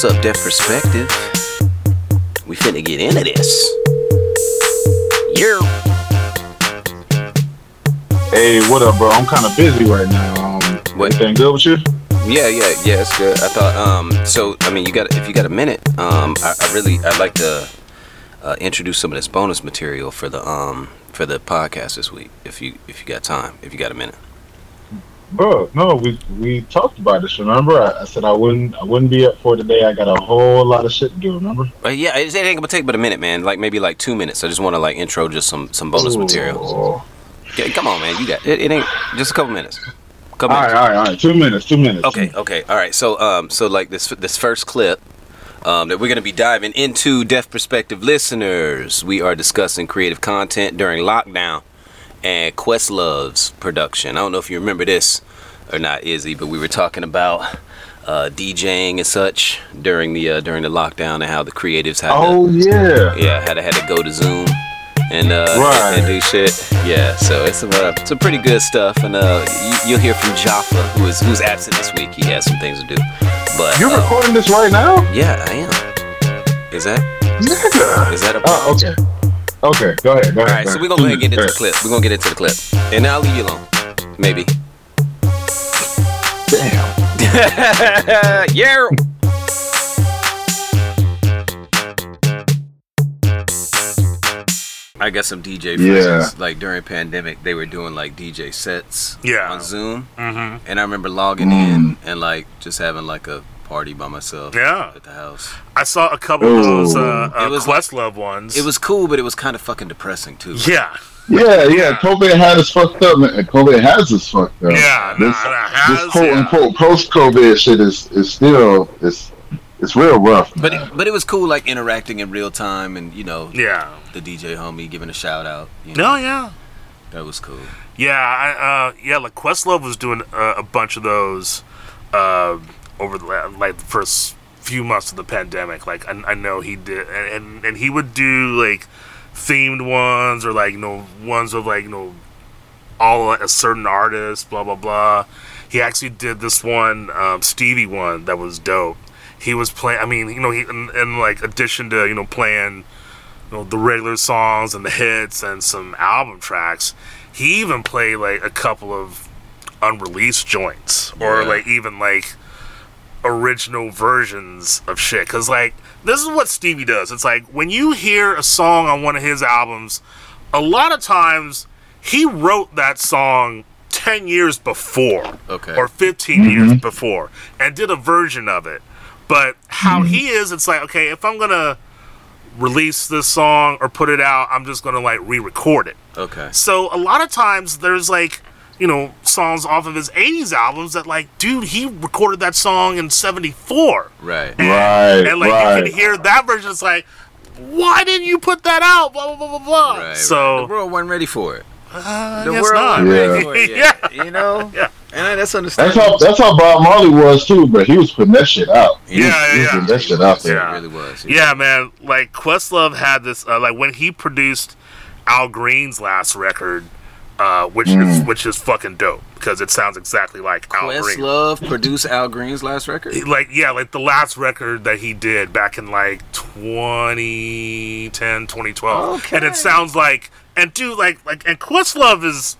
What's up, Deaf Perspective? We finna get into this. Yeah. Hey, what up, bro? I'm kind of busy right now. Um, What? everything good with you? Yeah, yeah, yeah. It's good. I thought. Um. So, I mean, you got if you got a minute. Um. I, I really I'd like to uh, introduce some of this bonus material for the um for the podcast this week. If you if you got time. If you got a minute. Bro, no, we we talked about this. Remember, I, I said I wouldn't I wouldn't be up for today. I got a whole lot of shit to do. Remember? Uh, yeah, it, ain't gonna take but a minute, man. Like maybe like two minutes. I just want to like intro just some some bonus material. Ooh. Okay, come on, man. You got it. It ain't just a couple minutes. All right, minutes. all right, all right. Two minutes. Two minutes. Okay, okay, all right. So, um, so like this this first clip um, that we're gonna be diving into, deaf perspective listeners. We are discussing creative content during lockdown and Questlove's production. I don't know if you remember this or not, Izzy, but we were talking about uh, DJing and such during the uh, during the lockdown and how the creatives had Oh to, yeah. yeah had to had to go to Zoom and uh, Right. and do shit. Yeah, so it's some uh, some pretty good stuff, and uh, you, you'll hear from Jaffa, who is who's absent this week. He has some things to do, but You're uh, recording this right now? yeah, I am. Is that Yeah. is that a Oh, okay. Okay, go ahead. Go All ahead. right, so we're gonna go ahead and get into the clip. We're gonna get into the clip, and I'll leave you alone, maybe. Damn. yeah. I got some DJ friends. Yeah. Like during pandemic, they were doing like DJ sets Yeah. on Zoom, Mm-hmm. and I remember logging in and like just having like a party by myself. Yeah. at the house. I saw a couple of those uh, uh, It was- Questlove ones. It was cool, but it was kind of fucking depressing too. yeah, Yeah, yeah. COVID had us fucked up, man. COVID has us fucked up. yeah. This, nah, has, this quote yeah. unquote post COVID shit is is still it's it's real rough. But it, but it was cool, like interacting in real time, and you know, Yeah. the DJ homie giving a shout out. You No, yeah. that was cool. Yeah, I, uh, yeah. Like Questlove was doing uh, a bunch of those uh, over the like the first few months of the pandemic. Like I, I know he did, and, and and he would do like themed ones or like you know ones of like you know all a certain artist, blah blah blah. He actually did this one um, Stevie one that was dope. He was playing. I mean, you know, he in, in like addition to you know playing you know the regular songs and the hits and some album tracks he even played like a couple of unreleased joints or Yeah. like even like original versions of shit. Because like this is what stevie does. It's like when you hear a song on one of his albums a lot of times he wrote that song 10 years before Okay. or 15 mm-hmm. years before and did a version of it. But how he mm-hmm. is it's like okay if i'm gonna release this song or put it out i'm just gonna like re-record it. Okay. so a lot of times there's like, you know, songs off of his 80s albums that like, dude, he recorded that song in 74. Right. And, Right, And like you can hear that version it's like, why didn't you put that out? Blah blah blah blah blah. Right. so the world wasn't ready for it. uh, The I guess world not. wasn't Yeah. ready for it yet. You know. Yeah. And that's That's understandable. how that's how Bob Marley was too, but he was putting that shit out. He Yeah, was, he was yeah, putting that shit out there. Yeah. It really was. Yeah, man. Like Questlove had this. Uh, like when he produced Al Green's last record, uh, which is which is fucking dope because it sounds exactly like Al Green. Questlove produced Al Green's last record. Like yeah like the last record that he did back in like 2010 2012 and it sounds like and dude like like and questlove is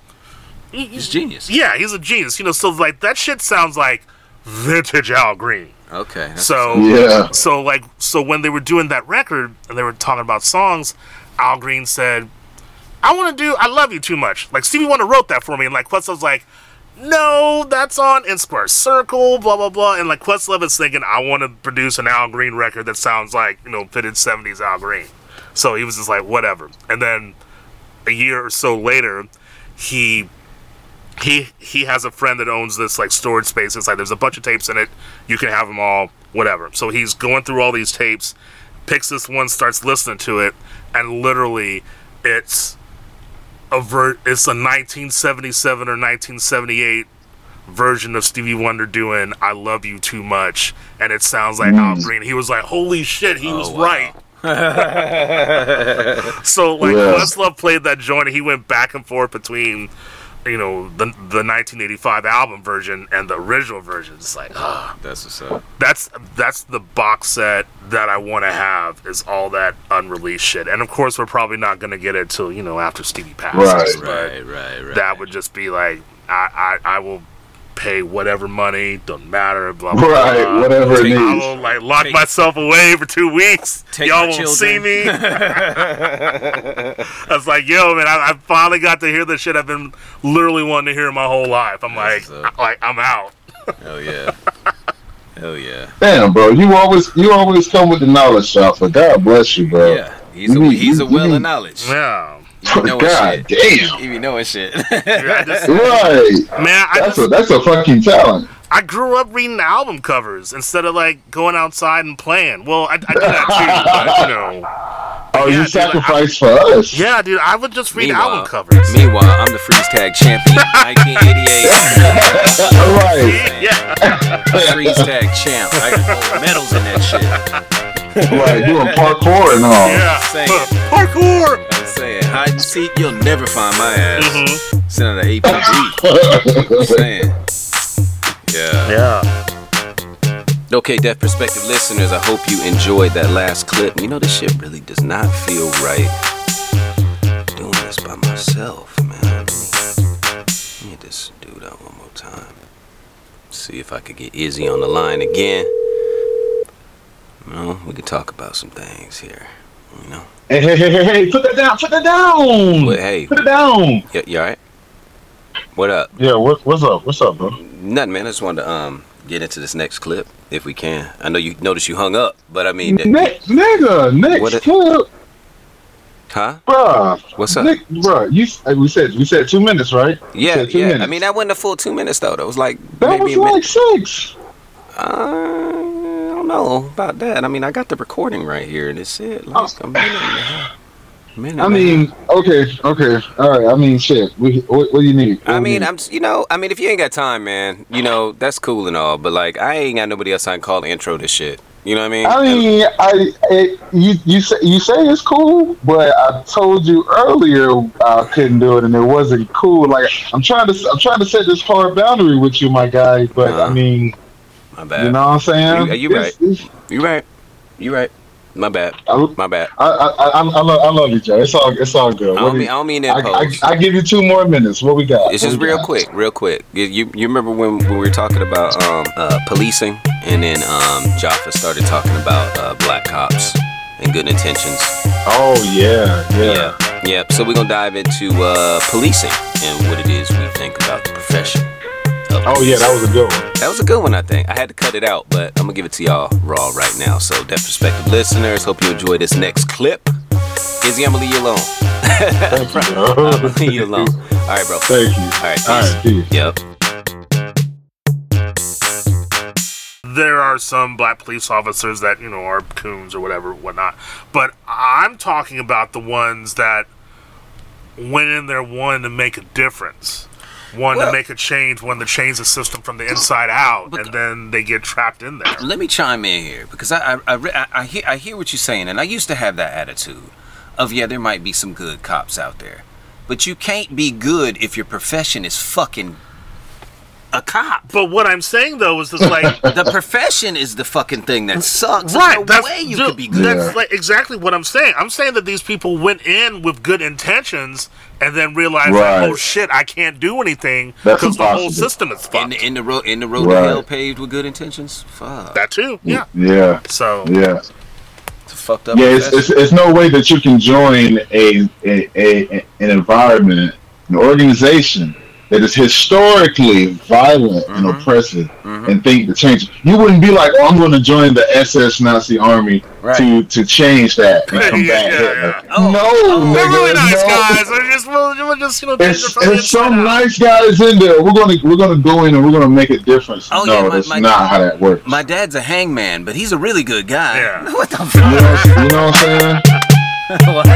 he- He's genius. yeah he's a genius you know so like that shit sounds like vintage al green Okay. so Yeah. so like so when they were doing that record and they were talking about songs al green said i want to do i love you too much like stevie wonder wrote that for me and like questlove's like no, that's on in Square Circle, blah blah blah. And like Questlove is thinking, I want to produce an Al Green record that sounds like you know fitted '70s Al Green. So he was just like, whatever. And then a year or so later, he he he has a friend that owns this like storage space. It's like there's a bunch of tapes in it. You can have them all, whatever. So he's going through all these tapes, picks this one, starts listening to it, and literally, it's a ver- it's a 1977 or 1978 version of Stevie Wonder doing "I Love You Too Much," and it sounds like hmm. Al Green. He was like, "Holy shit, he oh, was wow. right." so like Yeah. Questlove played that joint, and he went back and forth between you know the the 1985 album version and the original version. It's like ah, That's what's up. that's that's the box set that I want to have is all that unreleased shit. And of course, we're probably not gonna get it till you know after Stevie passes. Right. Right, right, right. That would just be like I I, I will pay whatever money, doesn't matter. Blah blah. Right, blah. whatever it Take- I needs. will like lock Take- myself away for two weeks. Take Y'all won't see me. I was like, yo, man, I, I finally got to hear the shit I've been literally wanting to hear my whole life. I'm like, That's what's up. like I'm out. Hell yeah. Hell yeah. Damn, bro, you always you always come with the knowledge shop. But God bless you, bro. Yeah. He's a need- he's a you- you well of knowledge. Yeah. He be knowing God shit. damn. He be knowing shit. I just, Right. man, I That's just, a that's a fucking talent. I grew up reading the album covers instead of like going outside and playing. Well, I, I do that too, but you know. Oh, Yeah, you dude, sacrificed for us. Yeah, dude, I would just read Meanwhile- album covers. Meanwhile, I'm the freeze tag champion, 1988. All right. yeah. freeze tag champ. I got gold medals in that shit. Right, doing parkour and all. Yeah. Saying. Parkour. Hide and seek, you'll never find my ass. Mhm. Sitting at the APB. Saying. Yeah. Yeah. Okay, Deaf Perspective listeners, I hope you enjoyed that last clip. You know, this shit really does not feel right doing this by myself, man. Let me, let me just do that one more time. See if I could get Izzy on the line again. You know, we could talk about some things here. You know, Hey, hey, hey, hey, hey, put that down, put that down. but hey, Put it down. you, you alright? What up? Yeah, what, what's up? What's up, bro? Nothing, man. I just wanted to um get into this next clip if we can. I know you noticed you hung up, but I mean, Next, nigga, next What it- clip, huh? bruh. What's up? Nick, bruh, you uh, we said we said two minutes, right? Yeah, yeah. I mean, that wasn't a full two minutes though. That was like that maybe was a minute. like six. Uh, don't know about that. I mean, I got the recording right here, and it said like a minute and a half. Minute I mean, okay, okay, all right. I mean, shit. We, what, what do you need? What I mean, need? I'm, you know, I mean, if you ain't got time, man, you know, that's cool and all, but like, I ain't got nobody else I can call to intro this shit. You know what I mean? I mean, I, I you you say you say it's cool, but I told you earlier I couldn't do it, and it wasn't cool. Like I'm trying to I'm trying to set this hard boundary with you, my guy. But Uh-huh. I mean, My bad. you know what I'm saying? You- you it's- You right. You right. My bad. My bad. I, I, I, I, love, I love you, Joe. It's all it's all good. I don't do mean, you- I don't mean to I, I. I give you two more minutes. What we got? It's What just real got? quick, real quick. You, you you remember when, when we were talking about um, uh, policing, and then um, Jaffa started talking about uh, black cops and good intentions. Oh yeah, yeah. Yeah, yeah. So we're gonna dive into uh, policing and what it is we think about the profession. Of Oh yeah, that was a good one. that was a good one, I think. I had to cut it out, but I'm gonna give it to y'all raw right now. So, Deaf Perspective listeners, hope you enjoy this next clip. Izzy, I'm gonna leave you alone. Thank you, bro. I'm gonna leave you alone. All right, bro. Thank you. All right, All right, peace. Yep. there are some black police officers that you know are coons or whatever whatnot but i'm talking about the ones that went in there wanting to make a difference wanting Well- to make a change wanting to change the system from the inside out and then they get trapped in there Let me chime in here because I I, I, I, hear I hear what you're saying, and I used to have that attitude of yeah, there might be some good cops out there, but you can't be good if your profession is fucking a cop. but what i'm saying though is just like The profession is the fucking thing that sucks. right There's no that's, way you dude, could be good. that's Yeah. like exactly what i'm saying i'm saying that these people went in with good intentions and then realize, oh, Right. like, oh shit i can't do anything because the whole system is In fucked the, in the road in the road Right. to hell paved with good intentions. Fuck. that too yeah Yeah, so yeah. It's a fucked up. Yeah, it's, it's, it's no way that you can join a, a, a an environment, an organization that is historically violent and Mhm. oppressive, Mhm. and think to change. You wouldn't be like, "Oh, I'm going to join the SS Nazi army Right. to to change that and Yeah, combat yeah, yeah. Oh, no, oh, They're nigga, really nice no. guys. They're just, we'll, we'll just, you know, change it It's, from the it's some out. nice guys in there. We're gonna we're gonna go in and we're gonna make a difference. Oh, no, yeah, my- that's my- not how that works. My dad's a hangman, but he's a really good guy. Yeah. What the you, fuck? know, you know what I'm saying? what?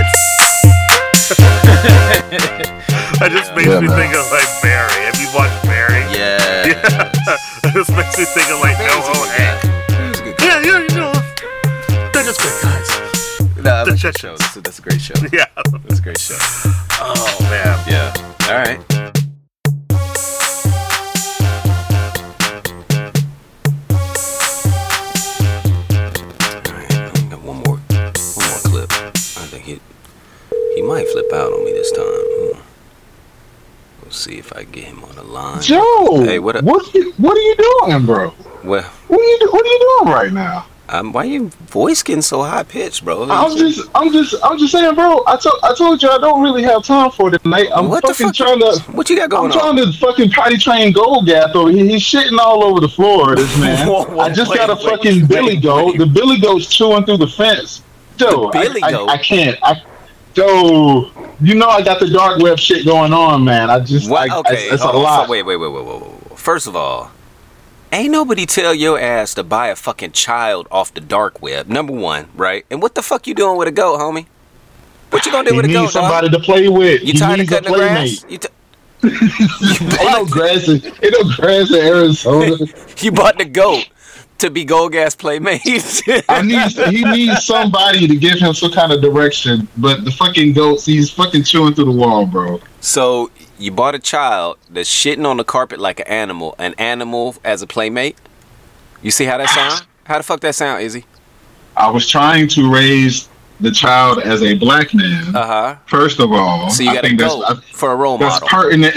that just makes yeah, me man. think of like Barry. Have you watched Barry? Yeah. yeah. that just makes me think of like NoHo Hank. Yeah, yeah, you know. They're just great guys. No, the like that show. That's a, that's a great show. Yeah. That's a great show. Oh man. Yeah. All right. He might flip out on me this time. Ooh see if I get him on the line. Joe, Hey, what up? What, you- what are you doing, bro? Well, What are you do- What are you doing right now? um, why your voice getting so high pitched, bro? I'm just, I'm just, I'm just saying, bro. I told, I told you I don't really have time for tonight. I'm what fucking fuck? trying to. what you got going I'm going trying to fucking potty train Goldgath over here. He's shitting all over the floor, this man. Whoa, whoa, I just wait, got a wait, fucking wait, billy goat. The billy goat's chewing through the fence. Joe, The billy I, I- I, can't. I, Joe, you know I got the dark web shit going on, man. I just, What? I, Okay, it's, it's a lot. So wait, wait, wait, wait, wait, wait. First of all, ain't nobody tell your ass to buy a fucking child off the dark web. Number one, right? And what the fuck you doing with a goat, homie? What you gonna do He with a goat, somebody dog? to play with. You he tired of cutting the grass? You, t- Ain't no grass. In, ain't no grass in Arizona. you bought the goat to be Gold Gas playmate. I need. He needs somebody to give him some kind of direction. But the fucking goats, he's fucking chewing through the wall, bro. so you bought a child that's shitting on the carpet like an animal, an animal as a playmate. You see how that sound? How the fuck that sound, Izzy? I was trying to raise the child as a black man. Uh huh. First of all, So you I got that's, I, for a role that's model. pertinent.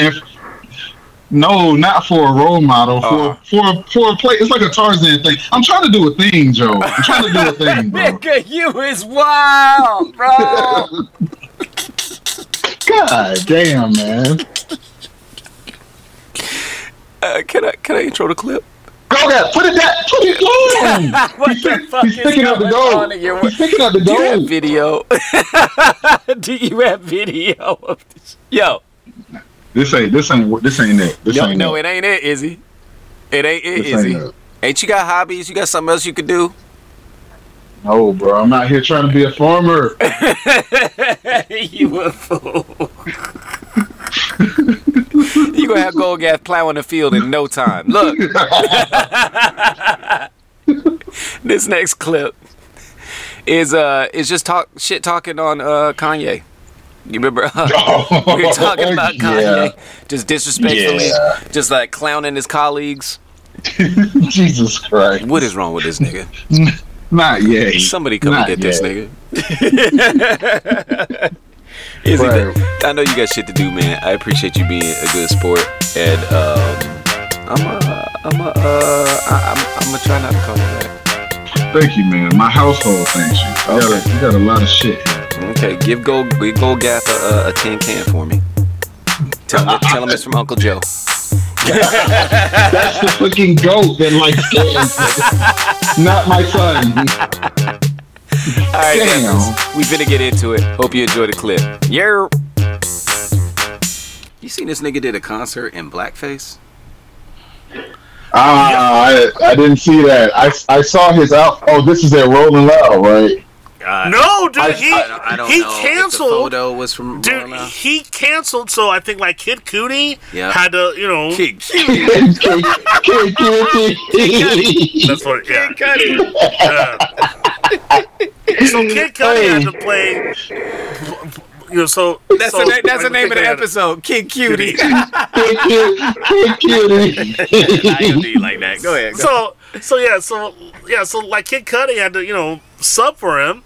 No, not for a role model. For for for a play, it's like a Tarzan thing. I'm trying to do a thing, Joe. I'm trying to do a thing, bro. Nigga, you is wild, bro. God damn, man. Uh, can I can I intro the clip? Go there, put it down, put it down. What he's, the fuck he's is picking up the going on goal. your- He's picking up the Do you have video? Do you have video of this? Yo, This ain't this ain't this ain't it. This no, ain't no, it. it ain't it, Izzy. It ain't it, This Izzy. ain't it. Ain't you got hobbies? You got something else you could do? No, bro, I'm not here trying to be a farmer. you a fool. you gonna have Gold Gas plowing the field in no time. Look, this next clip is uh is just talk shit talking on uh Kanye. You remember we were talking about Kanye, just disrespectfully, Yeah. just like clowning his colleagues. Jesus Christ. What is wrong with this nigga? Not yet. Somebody come and Not get this nigga. Is he Right. I know you got shit to do, man. I appreciate you being a good sport, and um, I'm a, I'm a, uh, I, I'm, I'm gonna try not to call you that. Thank you, man. My household thanks you. You, got, a, you got a lot of shit here. Okay, give Gold, give Gold Gaff a, a, a tin can for me. Tell him, tell him it's from Uncle Joe. That's the fucking goat that likes games. Not my son. All right, Damn. We finna get into it. Hope you enjoy the clip. Yeah. You seen this nigga did a concert in blackface? Ah, I, I didn't see that. I, I saw his out. Oh, this is at Rolling Loud, right? Uh, No, dude, I- he I I don't he know if the canceled. photo was from Dude, Rolling Loud. he canceled. So I think like Kid Cudi Yeah. had to, you know, Kid Cutie. that's what. Yeah. Kid Uh, so Kid Cudi had to play. You know, so That's so, the na- that's the name of the Kid Cudi had to- episode. Kid Cutie. Kid Cutie. I don't do you like that. Go ahead. Go. So so yeah so yeah so like Kid Cudi had to you know sub for him,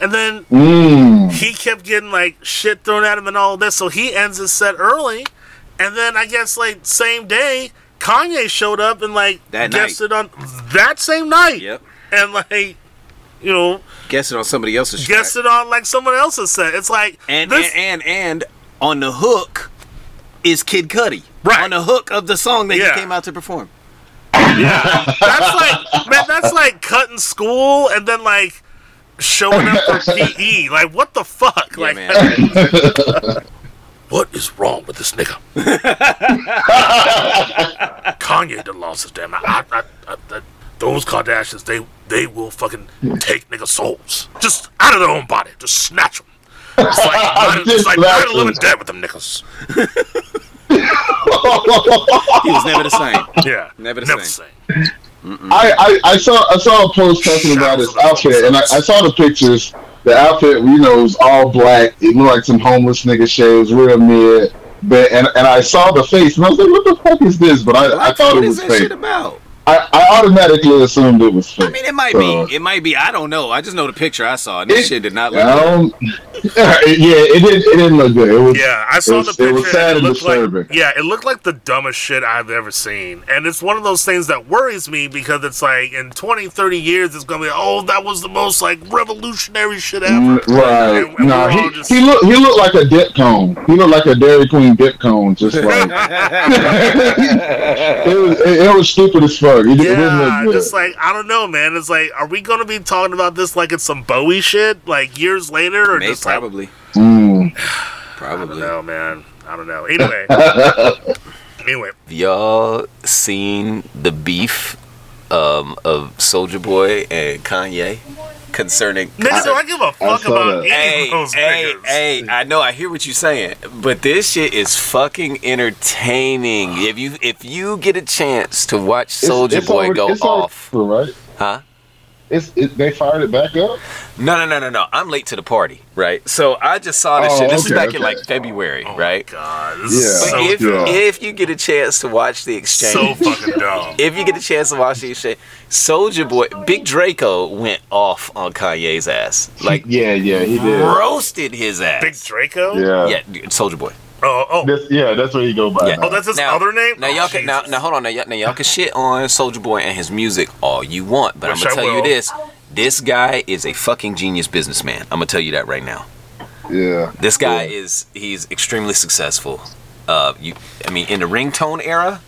and then Mm. he kept getting like shit thrown at him and all this. So he ends his set early, and then I guess like same day Kanye showed up and like That night. guessed it on that same night, Yep. and like you know Guess it on somebody else's track. guessed it on like someone else's set. It's like And, this, and and and on the hook is Kid Cudi. Right. On the hook of the song that Yeah. he came out to perform. Yeah. that's like man, that's like cutting school and then like showing up for PE. Like what the fuck? Yeah, like man. what is wrong with this nigga? Kanye done lost his damn. I, I, I, I, those Kardashians, they they will fucking take nigga souls just out of their own body, just snatch them. It's like, night, it's Just like snatch night of the living 'em. dead with them niggas. He was never the same. Yeah, Never the never same. same. I, I, I saw I saw a post talking about his outfit, and I, I saw the pictures. The outfit, you know, was all black. It looked like some homeless nigga shaves, real mid. But and, and I saw the face, and I was like, "What the fuck is this?" But I, I thought it is was that shit fake. about? I, I automatically assumed it was fake. I mean, it might So- be. It might be. I don't know. I just know the picture I saw. And this It- shit did not look. I good. don't, yeah, it didn't. It didn't look good. It was. Yeah, I saw it was, the picture. It was sad and and it looked disturbing. like yeah, it looked like the dumbest shit I've ever seen. And it's one of those things that worries me because it's like in 20, 30 years it's gonna be oh that was the most like revolutionary shit ever. Mm, Right. And- and no, he, just- he looked he looked like a dip cone. He looked like a Dairy Queen dip cone. Just like it was. It, it was stupid as fuck. It, it didn't Yeah, look good. just like I don't know, man. It's like, are we gonna be talking about this like it's some Bowie shit, like years later, or Maybe, just like probably. Mm. I don't Probably. know, man. I don't know. Anyway, anyway, Have y'all seen the beef um, of Soulja Boy and Kanye concerning? nigga, do I give a fuck about that. any Hey, of those hey, niggas? hey! I know, I hear what you're saying, but this shit is fucking entertaining. If you if you get a chance to watch Soulja Boy already- go it's off, over, right? huh? It's it, they fired it back up. No, no, no, no, no. I'm late to the party, right? So I just saw this Oh, shit. This is okay, back in like February, Oh right? God, this is Yeah. But so if yeah. if you get a chance to watch the exchange, so fucking dumb. if you get a chance to watch the exchange, Soulja Boy, Big Draco went off on Kanye's ass, like yeah, yeah, he did. roasted his ass. Big Draco. Yeah, yeah, Soulja Boy. Oh, oh, That's, yeah, that's what he go by. Yeah. now. oh, that's his Now- other name. Now Oh, y'all can now, Jesus. now hold on now, y'all, now y'all can shit on Soulja Boy and his music all you want, but Which I'm gonna I tell you this: this guy is a fucking genius businessman. I'm gonna tell you that right now. yeah. This guy Yeah. is he's extremely successful. Uh, you, I mean, in the ringtone era,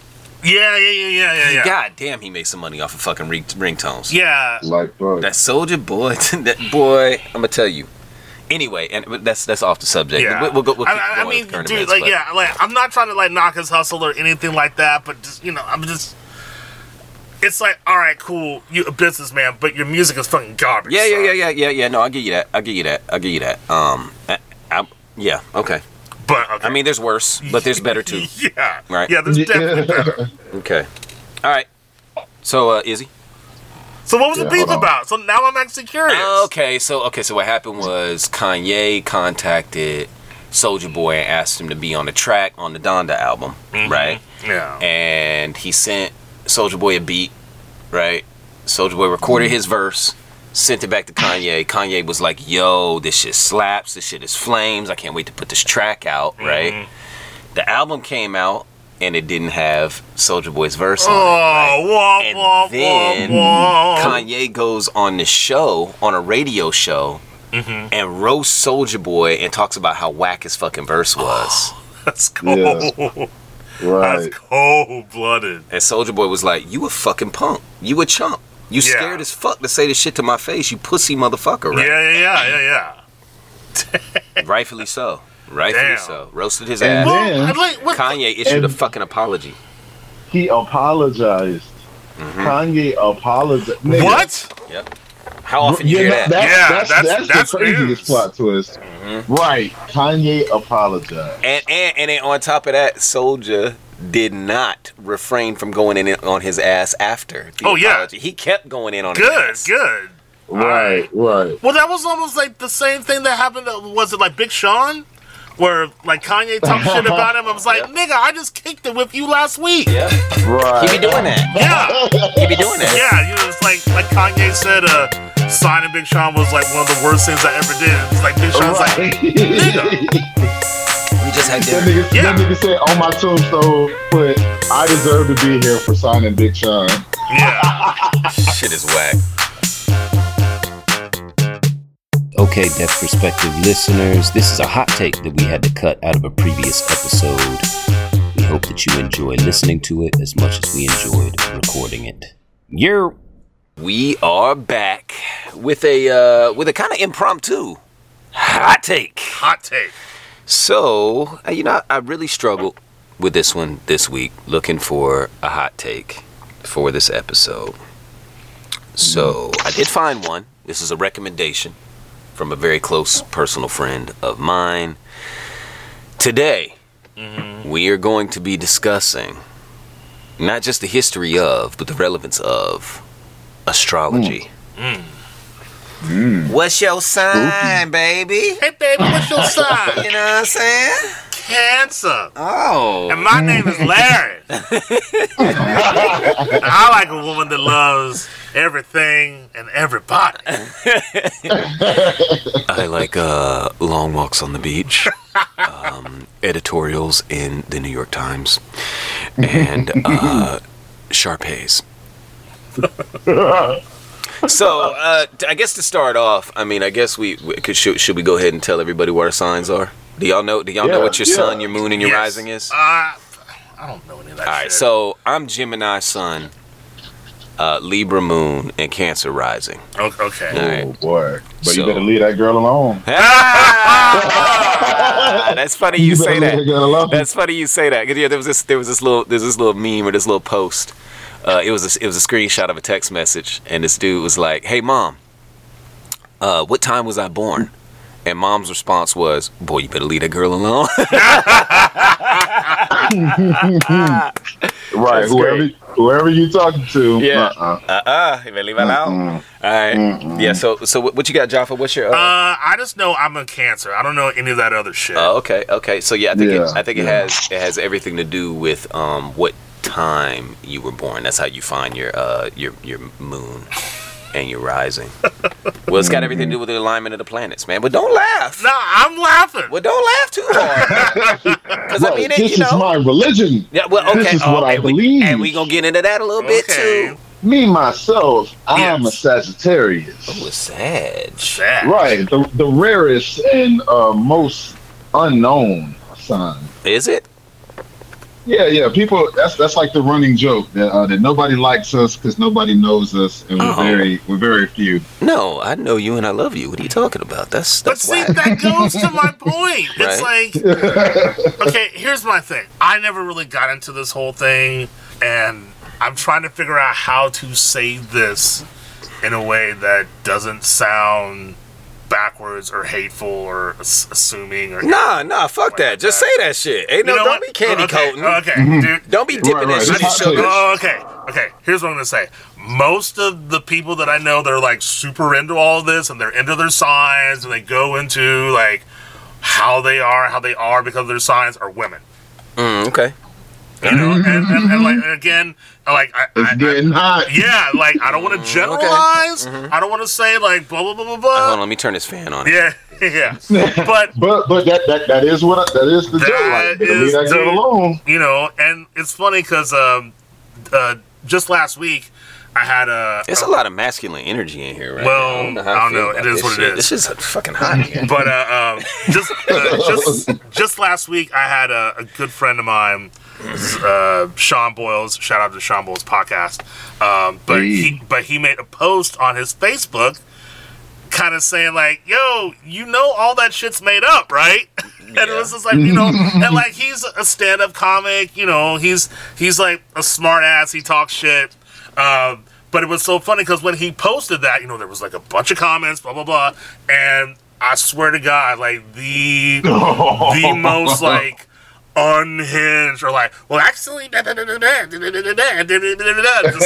Yeah, yeah, yeah, yeah, yeah, yeah. god damn, he made some money off of fucking ring, ringtones. Yeah. like fuck. That Soulja Boy, that boy, I'm gonna tell you. Anyway, and that's that's off the subject. Yeah, We'll, we'll go. We'll keep I, I mean, dude, events, like, but- yeah, like, I'm not trying to like knock his hustle or anything like that, but just, you know, I'm just, it's like, all right, cool, you a businessman, but your music is fucking garbage. Yeah, yeah, son. yeah, yeah, yeah, yeah. No, I'll give you that. I'll give you that. I'll give you that. Um, I, I, yeah, okay. But okay. I mean, there's worse, but there's better too. yeah, Right. Yeah, there's definitely better. Okay. All right. So, uh, Izzy. So what was the beef about? So now I'm actually curious. Okay, so okay, so what happened was Kanye contacted Soulja Boy and asked him to be on the track on the Donda album, mm-hmm. right? Yeah. And he sent Soulja Boy a beat, right? Soulja Boy recorded mm-hmm. his verse, sent it back to Kanye. Kanye was like, "Yo, this shit slaps. This shit is flames. I can't wait to put this track out." Right? Mm-hmm. The album came out and it didn't have Soulja Boy's verse on it. right? Oh, wah, And wah, then wah, wah. Kanye goes on the show, on a radio show, Mm-hmm. and roasts Soulja Boy and talks about how whack his fucking verse was. That's cold. Yeah. Right. That's cold blooded. and Soulja Boy was like, "You a fucking punk. You a chump. You Yeah. scared as fuck to say this shit to my face. You pussy motherfucker." Right? Yeah, yeah, yeah, yeah, yeah. Rightfully so. Rightfully Damn. so. Roasted his And ass. then- like, what, Kanye issued a fucking apology. He apologized. Mm-hmm. Kanye apologized. Nigga, what? Yep. How often you Yeah, hear that- that? Yeah, that's, that's- that's, that's the craziest news. plot twist. Mm-hmm. Right. Kanye apologized. And, and and then on top of that, Soulja did not refrain from going in on his ass after. the Oh, yeah. apology. He kept going in on his Good, good. Right, right. Well, that was almost like the same thing that happened. To, was it like Big Sean, where like Kanye talked shit about him? I was like, nigga, I just kicked it with you last week. Yeah. Right. He be doing that. Yeah, He be doing that. yeah. You know, it's like like Kanye said, uh, signing Big Sean was like one of the worst things I ever did. It's like Big Sean's like, Right. We just had That nigga, Yeah. that nigga said on my tombstone, put, I deserve to be here for signing Big Sean. yeah, Shit is whack. Okay, Deaf Perspective listeners, this is a hot take that we had to cut out of a previous episode. We hope that you enjoy listening to it as much as we enjoyed recording it. You're We are back with a uh, with a kind of impromptu hot take. hot take. So uh, you know, I really struggled with this one this week, looking for a hot take for this episode. So I did find one. This is a recommendation from a very close personal friend of mine. Today, mm-hmm. we are going to be discussing not just the history of, but the relevance of astrology. Mm. Mm. What's your sign, baby? Hey baby, what's your sign? You know what I'm saying? Cancer. Oh. And my name is Larry. I like a woman that loves everything and everybody. I like uh, long walks on the beach, um, editorials in the New York Times, and uh, Sharpays. so, uh, I guess to start off, I mean, I guess we, we could should, should we go ahead and tell everybody what our signs are? Do y'all know? Do y'all know what your yeah. sun, your moon, and your Yes. rising is? Uh, I don't know any of that All right, shit. so I'm Gemini Sun, uh, Libra Moon, and Cancer Rising. O- okay. All right. Oh boy! But So- you better leave that girl alone. Ah, that's funny you, better say that. that girl alone. That's funny you say that. 'Cause, yeah, there was this there was this little there's this little meme or this little post. Uh, it was a, it was a screenshot of a text message, and this dude was like, "Hey mom, uh, what time was I born?" And mom's response was, "Boy, you better leave that girl alone." Right, That's whoever great. whoever you talking to. Yeah. Uh-uh. uh uh, you better leave her alone. All right. Yeah. So so what, what you got, Jaffa? What's your? Uh, Uh, I just know I'm a Cancer. I don't know any of that other shit. oh, okay. Okay. So yeah, I think it, I think it has it has everything to do with um what time you were born. That's how you find your uh your your moon and you're rising. well, it's got everything to do with the alignment of the planets, man. But don't laugh. nah, I'm laughing. Well, don't laugh too hard. Because I Right, mean, it, this you is know. my religion. yeah. Well, okay. This is oh, what I and we- believe. and we gonna get into that a little bit too. Me myself, I am a Sagittarius. Oh, it's Sag. Sad. Right, the the rarest and uh, most unknown sign. Is it? Yeah, yeah. People, that's that's like the running joke that uh, that nobody likes us because nobody knows us, and we're Oh. very we're very few. No, I know you and I love you. What are you talking about? That's that's. But see, why. that goes to my point. It's like, okay, here's my thing. I never really got into this whole thing, and I'm trying to figure out how to say this in a way that doesn't sound backwards or hateful or ass- assuming or Nah, nah, fuck that. Just say that shit. Ain't no, You know don't what? be candy okay, coating. Okay, dude. Don't be dipping Right, that shit in sugar. Oh, okay. Okay. Here's what I'm gonna say. Most of the people that I know that are like super into all of this and they're into their signs and they go into like how they are, how they are because of their signs are women. Mm, okay. You know, and, and, and like and again, like I, It's I, I getting hot. yeah, like I don't want to generalize. I don't want to say like blah blah blah blah Mm-hmm. Hold on, blah. let me turn this fan on. Yeah, yeah. But But but that that, that is what I, that is the joke. That Like, better is leave that the- alone. you know, and it's funny because um, uh, just last week I had a It's a lot of masculine energy in here, right? Well, now. I don't feel know. It is what it shit. is. This is fucking hot in here. but uh, um, just uh, just just last week, I had a, a good friend of mine, uh, Sean Boyles. Shout out to Sean Boyles podcast. Um, but he but he made a post on his Facebook, kind of saying like, "Yo, you know all that shit's made up, right?" and it was just like you know, and like he's a stand-up comic. You know, he's he's like a smart ass. He talks shit. Um, but it was so funny because when he posted that, you know, there was like a bunch of comments, blah blah blah, and I swear to God, like the the most like unhinged or like, well, actually, just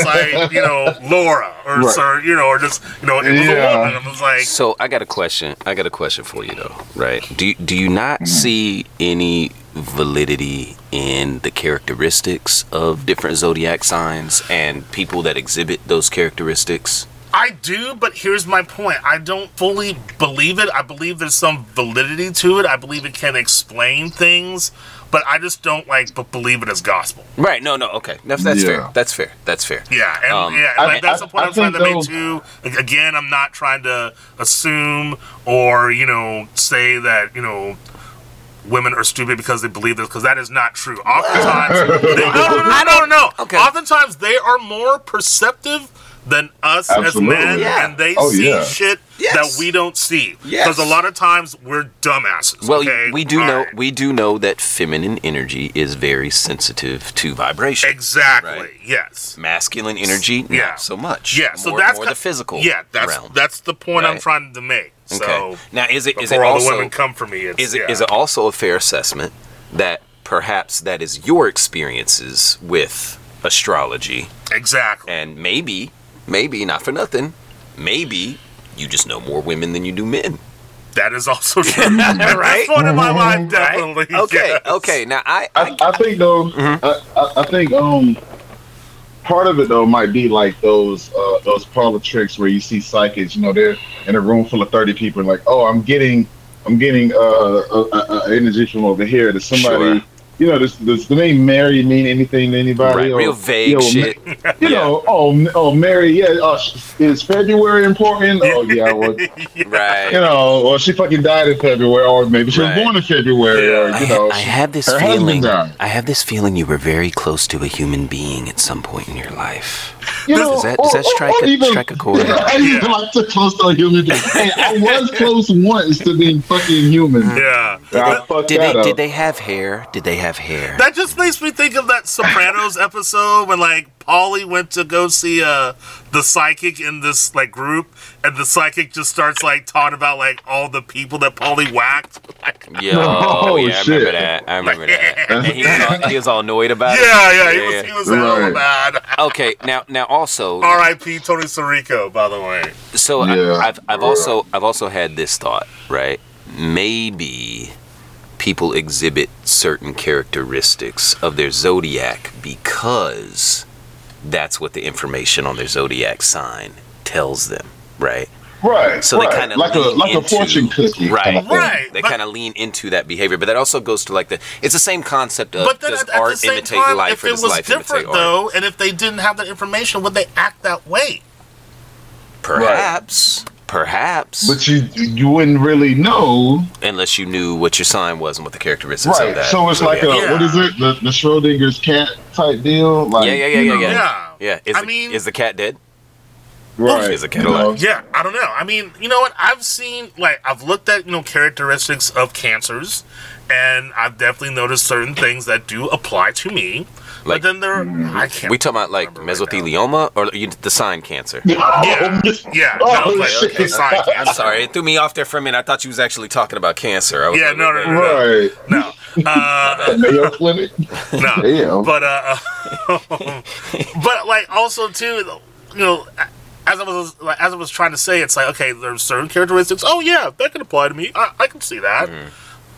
like you know Laura or right. sir, you know, or just you know, it was yeah. a woman. I was like, so I got a question. I got a question for you though, right? Do do you not see any validity in the characteristics of different zodiac signs and people that exhibit those characteristics? I do, but here's my point. I don't fully believe it. I believe there's some validity to it. I believe it can explain things but I just don't like b- believe it as gospel. Right. No. No. Okay. That's, that's Yeah. fair. That's fair. That's fair. Yeah, and Um, yeah, I- like, that's I- the point I I, am trying to think make too. Like, Again, I'm not trying to assume or you know say that you know women are stupid because they believe this because that is not true. Oftentimes, they, no, no, no, I don't know. Okay. Oftentimes, they are more perceptive than us Absolutely. as men, Yeah. and they Oh, see yeah. shit Yes. that we don't see. Yes. Because a lot of times we're dumbasses. Well, okay? we do All know right. we do know that feminine energy is very sensitive to vibration. exactly. Right. Yes. Masculine energy, Yeah. not so much. Yeah. So more, that's more ki- the physical. Yeah, that's realm. that's the point I'm trying to make. okay. So now, is it is it before all also the women come for me, it's, is it yeah. is it also a fair assessment that perhaps that is your experiences with astrology exactly? and maybe maybe not for nothing maybe you just know more women than you do men That is also true. At Right? this point in my life, definitely. Right? Okay, yes. Okay. Now I, I I think though, I, I, I think um, part of it though might be like those uh, those parlor tricks where you see psychics. You know, they're in a room full of thirty people, and like, oh, I'm getting, I'm getting uh, uh, uh, uh energy from over here. Does somebody, Sure. You know, does, does the name Mary mean anything to anybody? right, Or, real vague you know, shit. You know, oh, oh, Mary, yeah. Uh, is February important? Oh, yeah. Well, Right. you know, well, she fucking died in February, or maybe she Right. was born in February, or I, you know, I have this her feeling. I have this feeling you were very close to a human being at some point in your life. You Does know, that- does that or- or- strike or a- even- strike a chord? I even like to close to a human being. Hey, I was close once to being fucking human. Yeah. I Did that they up. did they have hair? Did they have hair? That just makes me think of that Sopranos episode when like Paulie went to go see uh the psychic in this like group and the psychic just starts like talking about like all the people that Paulie whacked. Like, Yeah, Oh, yeah, I remember that. I remember that. And he, was all, he was all annoyed about it. yeah, yeah, he was he was Right. mad. Okay, now now also R.I.P. Tony Sirico, by the way. So Yeah. I, I've I've also I've also had this thought, right? Maybe people exhibit certain characteristics of their zodiac because that's what the information on their zodiac sign tells them, right? right. So they right. kind of like a like a fortune cookie, right? kind of. Right. They but- kind of lean into that behavior, but that also goes to like the. It's the same concept of But then does at, at the art same imitate time, life if or it does was life different imitate art? though, and if they didn't have that information, would they act that way? Perhaps, perhaps, But you you wouldn't really know, unless you knew what your sign was and what the characteristics of right? that. So it's like a Yeah. what is it? The, the Schrodinger's cat type deal. Like, Yeah, yeah, yeah, yeah, yeah. Yeah. Yeah, is, I the, mean- is the cat dead? Right. Is a cat you know? alive? Yeah, I don't know. I mean, you know what? I've seen like I've looked at you know characteristics of cancers, and I've definitely noticed certain things that do apply to me. Like- but then there, I can't. We talking about like remember right mesothelioma or you, the sign cancer? Yeah, yeah. Oh, no, like, shit. okay, sign I'm sorry, it threw me off there for a minute. I thought you was actually talking about cancer. I was Yeah, like, no, no, no, no. Right. No, uh, Mayo Clinic. no. Damn. But uh, but like also too, you know, as I was like, as I was trying to say, it's like okay, there's certain characteristics. Oh yeah, that can apply to me. I, I can see that.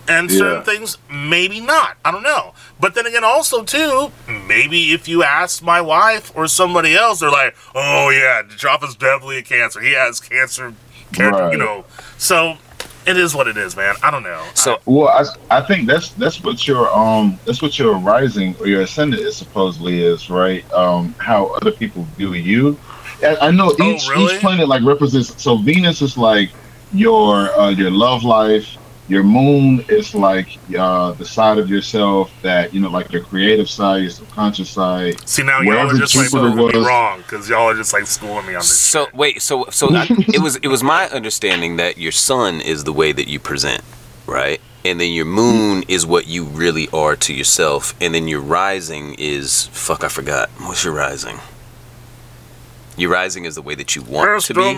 And certain Yeah. things, maybe not. I don't know. But then again, also too, maybe if you ask my wife or somebody else, they're like, "Oh yeah, Drop is definitely a cancer. He has cancer, character, you know." So it is what it is, man. I don't know. So Well, I, I think that's that's what your um that's what your rising or your ascendant is supposedly is, right? Um, how other people view you. I, I know Oh, each really? each planet like represents. So Venus is like your uh, your love life. Your moon is like uh, the side of yourself that you know, like your creative side, your subconscious side. See now y'all are just like Jupiter proving me was- wrong because y'all are just like schooling me on this. so wait, so so I, it was it was my understanding that your sun is the way that you present, right? And then your moon is what you really are to yourself, and then your rising is fuck. I forgot. What's your rising? Your rising is the way that you want to be.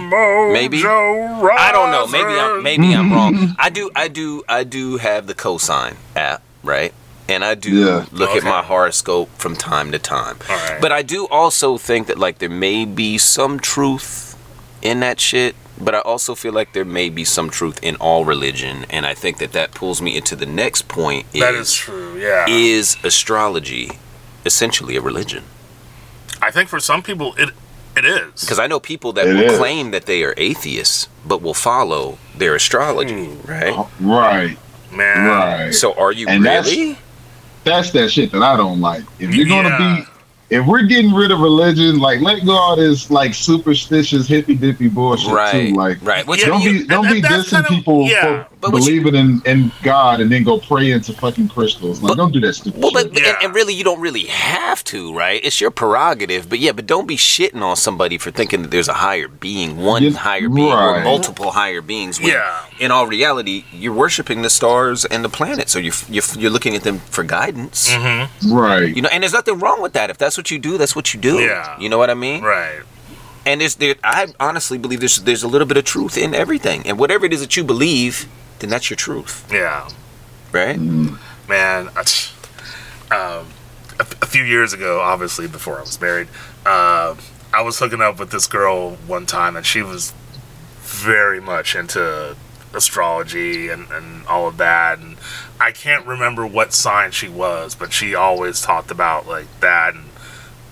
Maybe. I don't know. Maybe I'm maybe I'm wrong. I do I do I do have the cosine app, right? And I do Yeah. look at my horoscope from time to time. Alright. But I do also think that like there may be some truth in that shit, but I also feel like there may be some truth in all religion, and I think that that pulls me into the next point is That is true. Yeah. is astrology essentially a religion? I think for some people it it is. Because I know people that It will is. claim that they are atheists, but will follow their astrology, hmm, right? Uh, right, man. right. So are you And that's- really? that's that shit that I don't like. If you're gonna be, if we're getting rid of religion, like let go all this like superstitious hippy dippy bullshit Right, too. Like, right. Which don't you- be don't and- be and that's dissing kind of- people yeah. for But what you- in, in God and then go pray into fucking crystals. Like, But- don't do that stupid Well, shit. but Yeah. and, and really, you don't really have to, right? It's your prerogative. But yeah, but don't be shitting on somebody for thinking that there's a higher being, one Yes, higher being, or multiple higher beings. When Yeah. In all reality, you're worshiping the stars and the planets, so you're you're, you're looking at them for guidance. Mm-hmm. right. You know, and there's nothing wrong with that. If that's what you do, that's what you do. Yeah. You know what I mean? Right. And there's there, I honestly believe there's there's a little bit of truth in everything, and whatever it is that you believe, then that's your truth, Yeah. right? Man. I- Um, a, a few years ago, obviously before I was married, uh, I was hooking up with this girl one time, and she was very much into astrology and, and all of that. And I can't remember what sign she was, but she always talked about like that and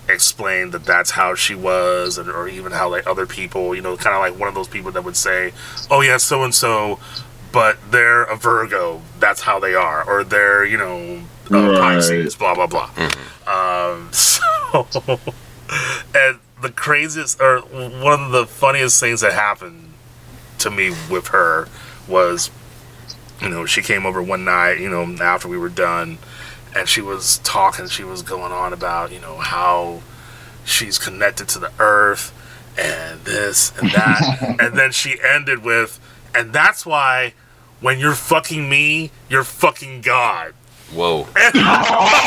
explained that that's how she was, and, or even how like other people, you know, kind of like one of those people that would say, "Oh yeah, so and so." But they're a Virgo. That's how they are, or they're you know uh, Right. Pisces. Blah blah blah. Um, so, and the craziest, or one of the funniest things that happened to me with her was, you know, she came over one night, you know, after we were done, and she was talking, she was going on about, you know, how she's connected to the earth and this and that. and then she ended with, and that's why when you're fucking me, you're fucking God. Whoa.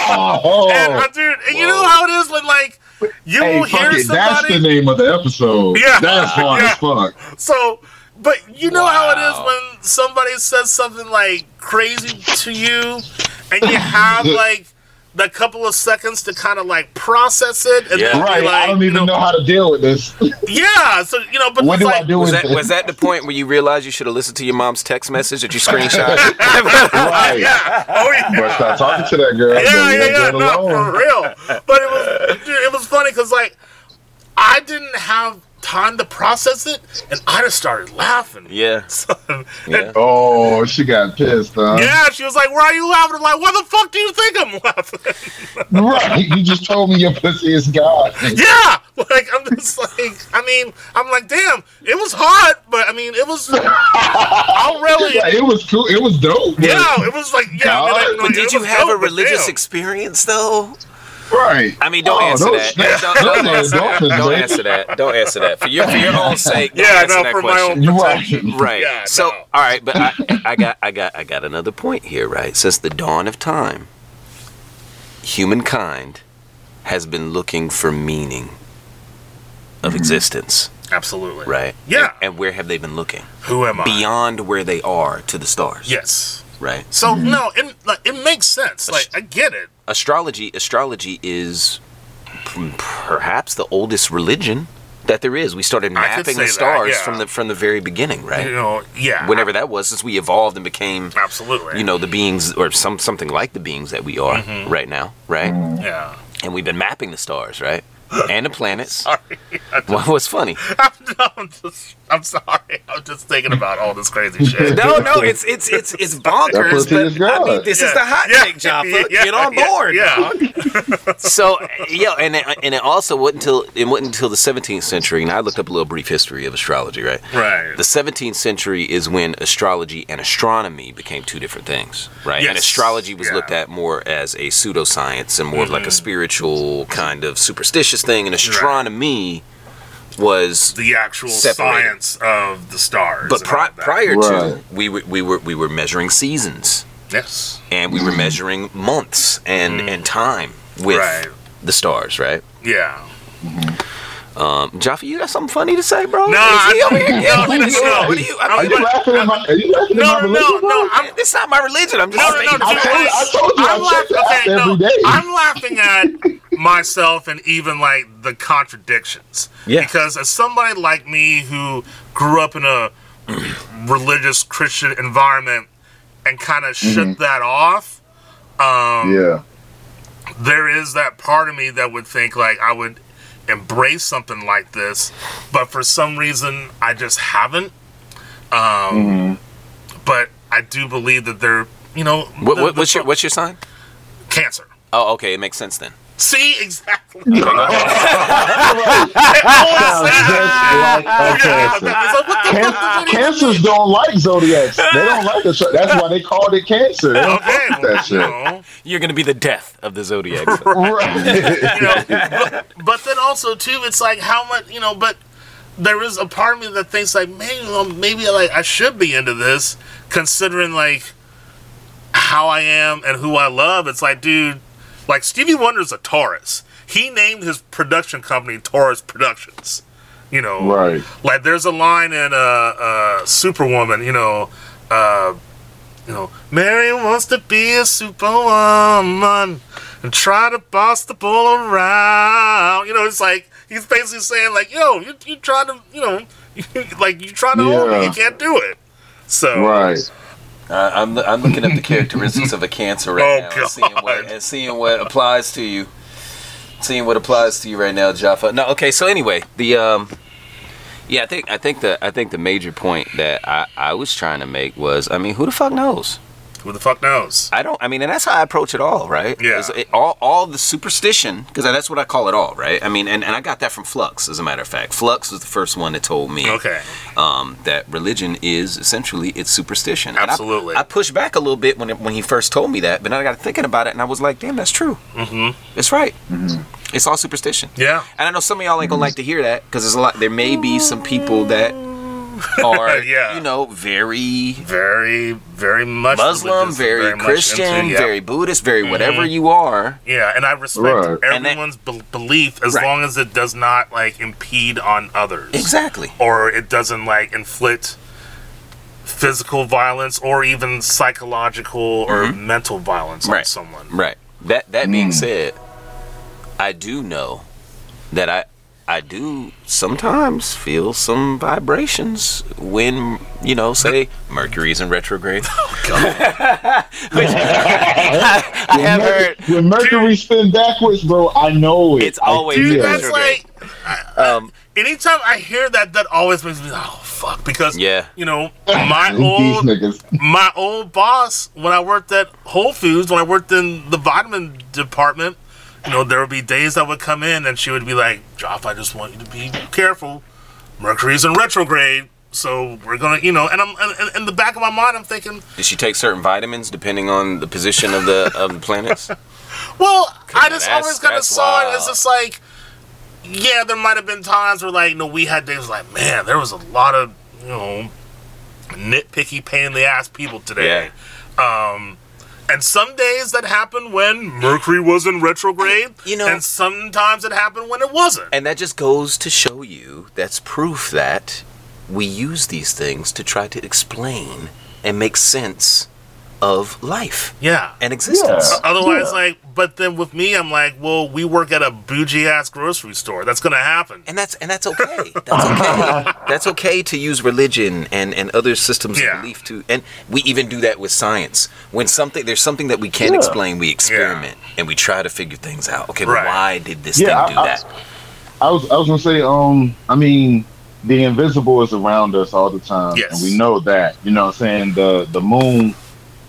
Oh, And, uh, dude, and you know how it is when, like, you hey, will fuck hear it. That's the name of the episode. Yeah. That's hard Yeah. as fuck. So, but you know how it is when somebody says something like crazy to you, and you have like the couple of seconds to kind of like process it, and Yeah. then Right. like, I don't you even know how to deal with this. yeah. So you know, but what do like, I do Was with that this? was that the point where you realized you should have listened to your mom's text message that you screenshot? right. Yeah. Oh yeah. But stop talking to that girl. yeah, Leave yeah, that yeah, girl no, alone. for real. But it was, dude, it was funny because like I didn't have time to process it, and I just started laughing. yeah. and, Yeah. Oh, she got pissed, huh? yeah, she was like, "Why are you laughing?" I'm like, "Why the fuck do you think I'm laughing?" Right. You just told me your pussy is God. yeah, like I'm just like, I mean, I'm like, damn, it was hot, but I mean, it was. I'll really. Yeah, it was cool. It was dope. Yeah, it was like, yeah. I mean, like, God. But like, did you have dope, a religious damn. experience though? Right. I mean, don't Oh, answer no, that. snap. Don't, don't No, answer that. Don't answer that. Don't answer that. For your for your own sake. Don't Yeah, answer no, that for my question. own You're protection. right. Right. Yeah, so, no. all right, but I, I got, I got, I got another point here. Right. Since the dawn of time, humankind has been looking for meaning of mm-hmm. existence. Absolutely. Right. Yeah. And, and where have they been looking? Who am I? Beyond where they are to the stars. Yes. Right. So mm-hmm. no, it like it makes sense. Like I get it. Astrology. Astrology is p- perhaps the oldest religion that there is. We started mapping the that, stars yeah. from the from the very beginning. Right. You know, yeah. Whenever that was, since we evolved and became Absolutely. you know the beings or some something like the beings that we are Mm-hmm. right now right Yeah. and we've been mapping the stars right and the planets Sorry. I just, what was funny I'm, I'm just. I'm sorry. I'm just thinking about all this crazy shit. no no it's it's it's it's bonkers but i mean this is the hot Yeah. take Jafar. Yeah. get on board Yeah. dog. so yeah and it, and it also wasn't until it wasn't until the 17th century and i looked up a little brief history of astrology right Right. the 17th century is when astrology and astronomy became two different things, right? And astrology was Yeah. looked at more as a pseudoscience and more of like a mm-hmm. spiritual kind of superstitious thing, and astronomy was. the actual Separated. science of the stars. But pri- all that. prior to we were we were we were measuring seasons yes, and we were measuring months and mm. and time with Right. the stars, right? yeah. Mm-hmm. Um, Jafar, you got something funny to say, bro? No, Is I- he over here? no, no, no. what are you? I Are you laughing at my? Are you laughing No, at no, my no, religion? bro? no. I'm It's not my religion. I'm just No, no, no, I no, I told you I'm check laugh- it out okay, no, day. I'm laughing at myself and even like the contradictions. Yeah. Because as somebody like me who grew up in a religious Christian environment and kind of Mm-hmm. shook that off, um, Yeah. there is that part of me that would think like I would embrace something like this, but for some reason I just haven't. Um, But I do believe that they're, you know, What, the- what, the what's your what's your sign? cancer. Oh, okay, it makes sense then. See exactly. like a cancers don't like zodiacs. They don't like it. That's why they called it cancer. They don't Okay, like that you shit. know, You're gonna be the death of the zodiac. sign. Right. you know, but, but then also too, it's like how much you know. But there is a part of me that thinks like, man, you know, maybe like I should be into this, considering like how I am and who I love. It's like, dude, like Stevie Wonder's a Taurus. He named his production company Taurus Productions. You know, Right. like there's a line in uh, uh Superwoman, you know, uh you know, Mary wants to be a superwoman and try to boss the bull around. You know, it's like he's basically saying like, yo, you you trying to, you know, like you trying to own me, you can't do it. So Right. Uh, I'm I'm looking up the characteristics of a cancer right Oh, now and seeing what and seeing what applies to you. Seeing what applies to you right now, Jafar. No, okay. So anyway, the um, yeah, I think I think the I think the major point that I I was trying to make was, I mean, who the fuck knows? Who the fuck knows? I don't. I mean, and that's how I approach it all, right? Yeah. It, all all the superstition, because that's what I call it all, right? I mean, and, and I got that from Flux, as a matter of fact. Flux was the first one that told me Okay. um, that religion is essentially it's superstition. And I- Absolutely. I, pushed back a little bit when it, when he first told me that, but then I got thinking about it, and I was like, damn, that's true. Mm-hmm. It's right. Mm-hmm. It's all superstition. Yeah. And I know some of y'all ain't gonna like to hear that because there's a lot. There may be some people that are, Yeah. you know, very Very, very much Muslim, religious, very, much Christian, into- yeah. very Buddhist, very whatever you are. Yeah, and I respect Right. And that- everyone's be- belief as Right. long as it does not like impede on others. Exactly. Or it doesn't like inflict physical violence or even psychological or mental violence on Mm-hmm. Someone. Right. That that being said, I do know that I I do sometimes feel some vibrations when you know, say Mercury's in retrograde. Which I, I have heard. When Mercury spin backwards, bro, I know it. It's always I Dude, feel that's it. like Um, anytime I hear that, that always makes me like, oh fuck because Yeah. you know my old my old boss when I worked at Whole Foods when I worked in the vitamin department. You know, there would be days that would come in and she would be like, "Joff, I just want you to be careful. Mercury's in retrograde, so we're gonna, you know." And I'm and, and in the back of my mind, I'm thinking, did she take certain vitamins depending on the position of the of the planets? Well, I just always kind of that's saw it as just like, yeah, there might have been times where like, you know, we had days like, man, there was a lot of, you know, nitpicky, pain in the ass people today. Um, and some days that happened when Mercury was in retrograde, You know- and sometimes it happened when it wasn't. And that just goes to show you that's proof that we use these things to try to explain and make sense of life yeah. and existence. Yeah. Otherwise, Yeah. like, but then with me, I'm like, well, we work at a bougie ass grocery store. That's gonna happen. And that's and that's okay. That's okay. that's okay to use religion and, and other systems Yeah. of belief to and we even do that with science. When something there's something that we can't Yeah. explain, we experiment and we try to figure things out. Okay, Right. why did this Yeah, thing do I- I- that? I was I was gonna say, um, I mean, the invisible is around us all the time, Yes. and we know that. You know, what I'm saying the the moon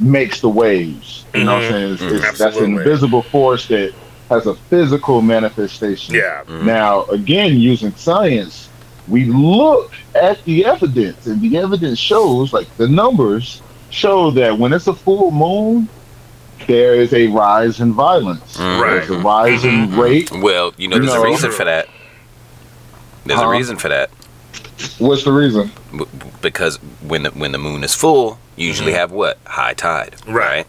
makes the waves. You know, what I'm mm-hmm. saying it's, mm-hmm. it's, that's an invisible force that has a physical manifestation. Yeah. Mm-hmm. Now, again, using science, we look at the evidence, and the evidence shows, like the numbers show that when it's a full moon, there is a rise in violence. Mhm. There's a rise in rape. Well, you know, there's No. a reason for that. There's a reason for that. What's the reason? B- because when the, when the moon is full, you usually have what high tide, Right.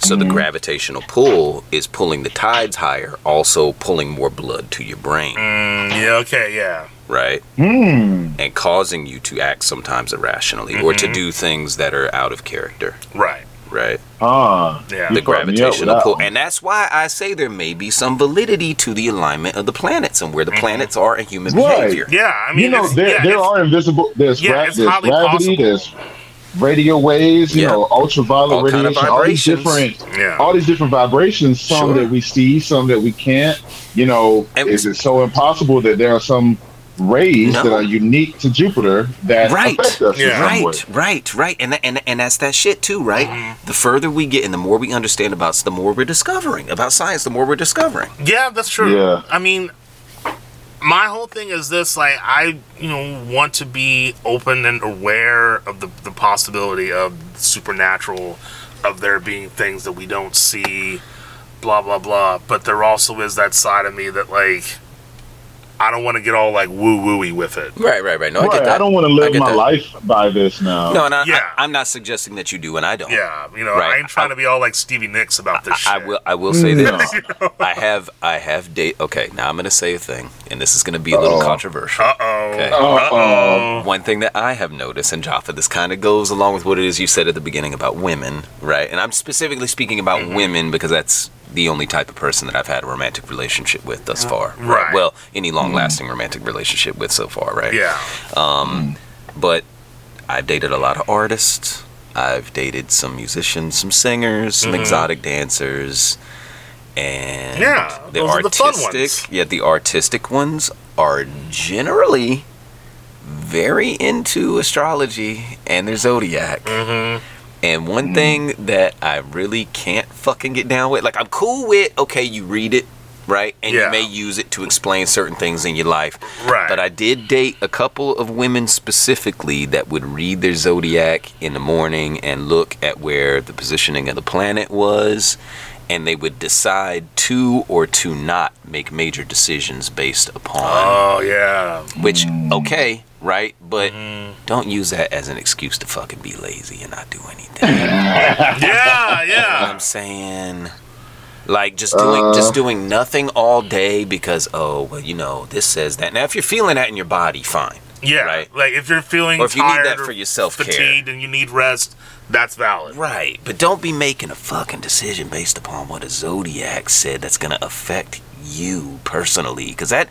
So the gravitational pull is pulling the tides higher, also pulling more blood to your brain, Mm, yeah. Okay. Yeah. right, Hmm. and causing you to act sometimes irrationally or to do things that are out of character, Right. Right? Ah. Yeah. The fucked me up with gravitational pull, one. and that's why I say there may be some validity to the alignment of the planets and where the planets are in human Right. behavior. Yeah. I mean, you know, there, yeah, there are invisible. There's, Yeah, gra- it's there's gravity. possible. There's radio waves. You Yeah. know, ultraviolet All kind of radiation. All these vibrations. different. Yeah. All these different vibrations. Some Sure. that we see, some that we can't. You know, And- is it so impossible that there are some rays No. that are unique to Jupiter that Right. affect us? Yeah. some way? Right, right, right, and and and that's that shit too, right? Mm-hmm. The further we get, and the more we understand about, the more we're discovering about science. The more we're discovering. Yeah, that's true. Yeah. I mean, my whole thing is this: like, I, you know, want to be open and aware of the the possibility of supernatural, of there being things that we don't see, blah blah blah. But there also is that side of me that like. I don't want to get all like woo wooey with it. Right, right, right. No, I get that. I don't want to live my that. life by this now. No, and I, Yeah. I, am not suggesting that you do, and I don't. Yeah, you know, Right. I ain't trying to be all like Stevie Nicks about this shit. I will. I will say No. this. I have. I have date. Okay, now I'm going to say a thing, and this is going to be a little Uh-oh. controversial. Uh oh. Okay. Uh oh. One thing that I have noticed, and Jafar, this kind of goes along with what it is you said at the beginning about women, right? And I'm specifically speaking about Mm-hmm. women because that's the only type of person that I've had a romantic relationship with thus far. Right. Well, any long-lasting romantic relationship with so far, right? Yeah. Um, but I've dated a lot of artists. I've dated some musicians, some singers, some Mhm. exotic dancers, and Yeah, the those are the fun artistic. ones. Yeah, the artistic ones are generally very into astrology and their zodiac. Mm-hmm. And one mm. thing that I really can't fucking get down with, like I'm cool with, okay, you read it, right? And Yeah. you may use it to explain certain things in your life. Right. But I did date a couple of women specifically that would read their zodiac in the morning and look at where the positioning of the planet was. And they would decide to or to not make major decisions based upon Oh yeah. which mm. okay, right? But Mm-hmm. don't use that as an excuse to fucking be lazy and not do anything. Yeah, You know what yeah. I'm saying? Like just doing just doing nothing all day because oh well you know this says that. Now if you're feeling that in your body, fine. Yeah. Right. Like if you're feeling Or if you need that for your self-care. fatigued and you need rest, that's valid. Right. But don't be making a fucking decision based upon what a zodiac said that's gonna affect you personally. Cause that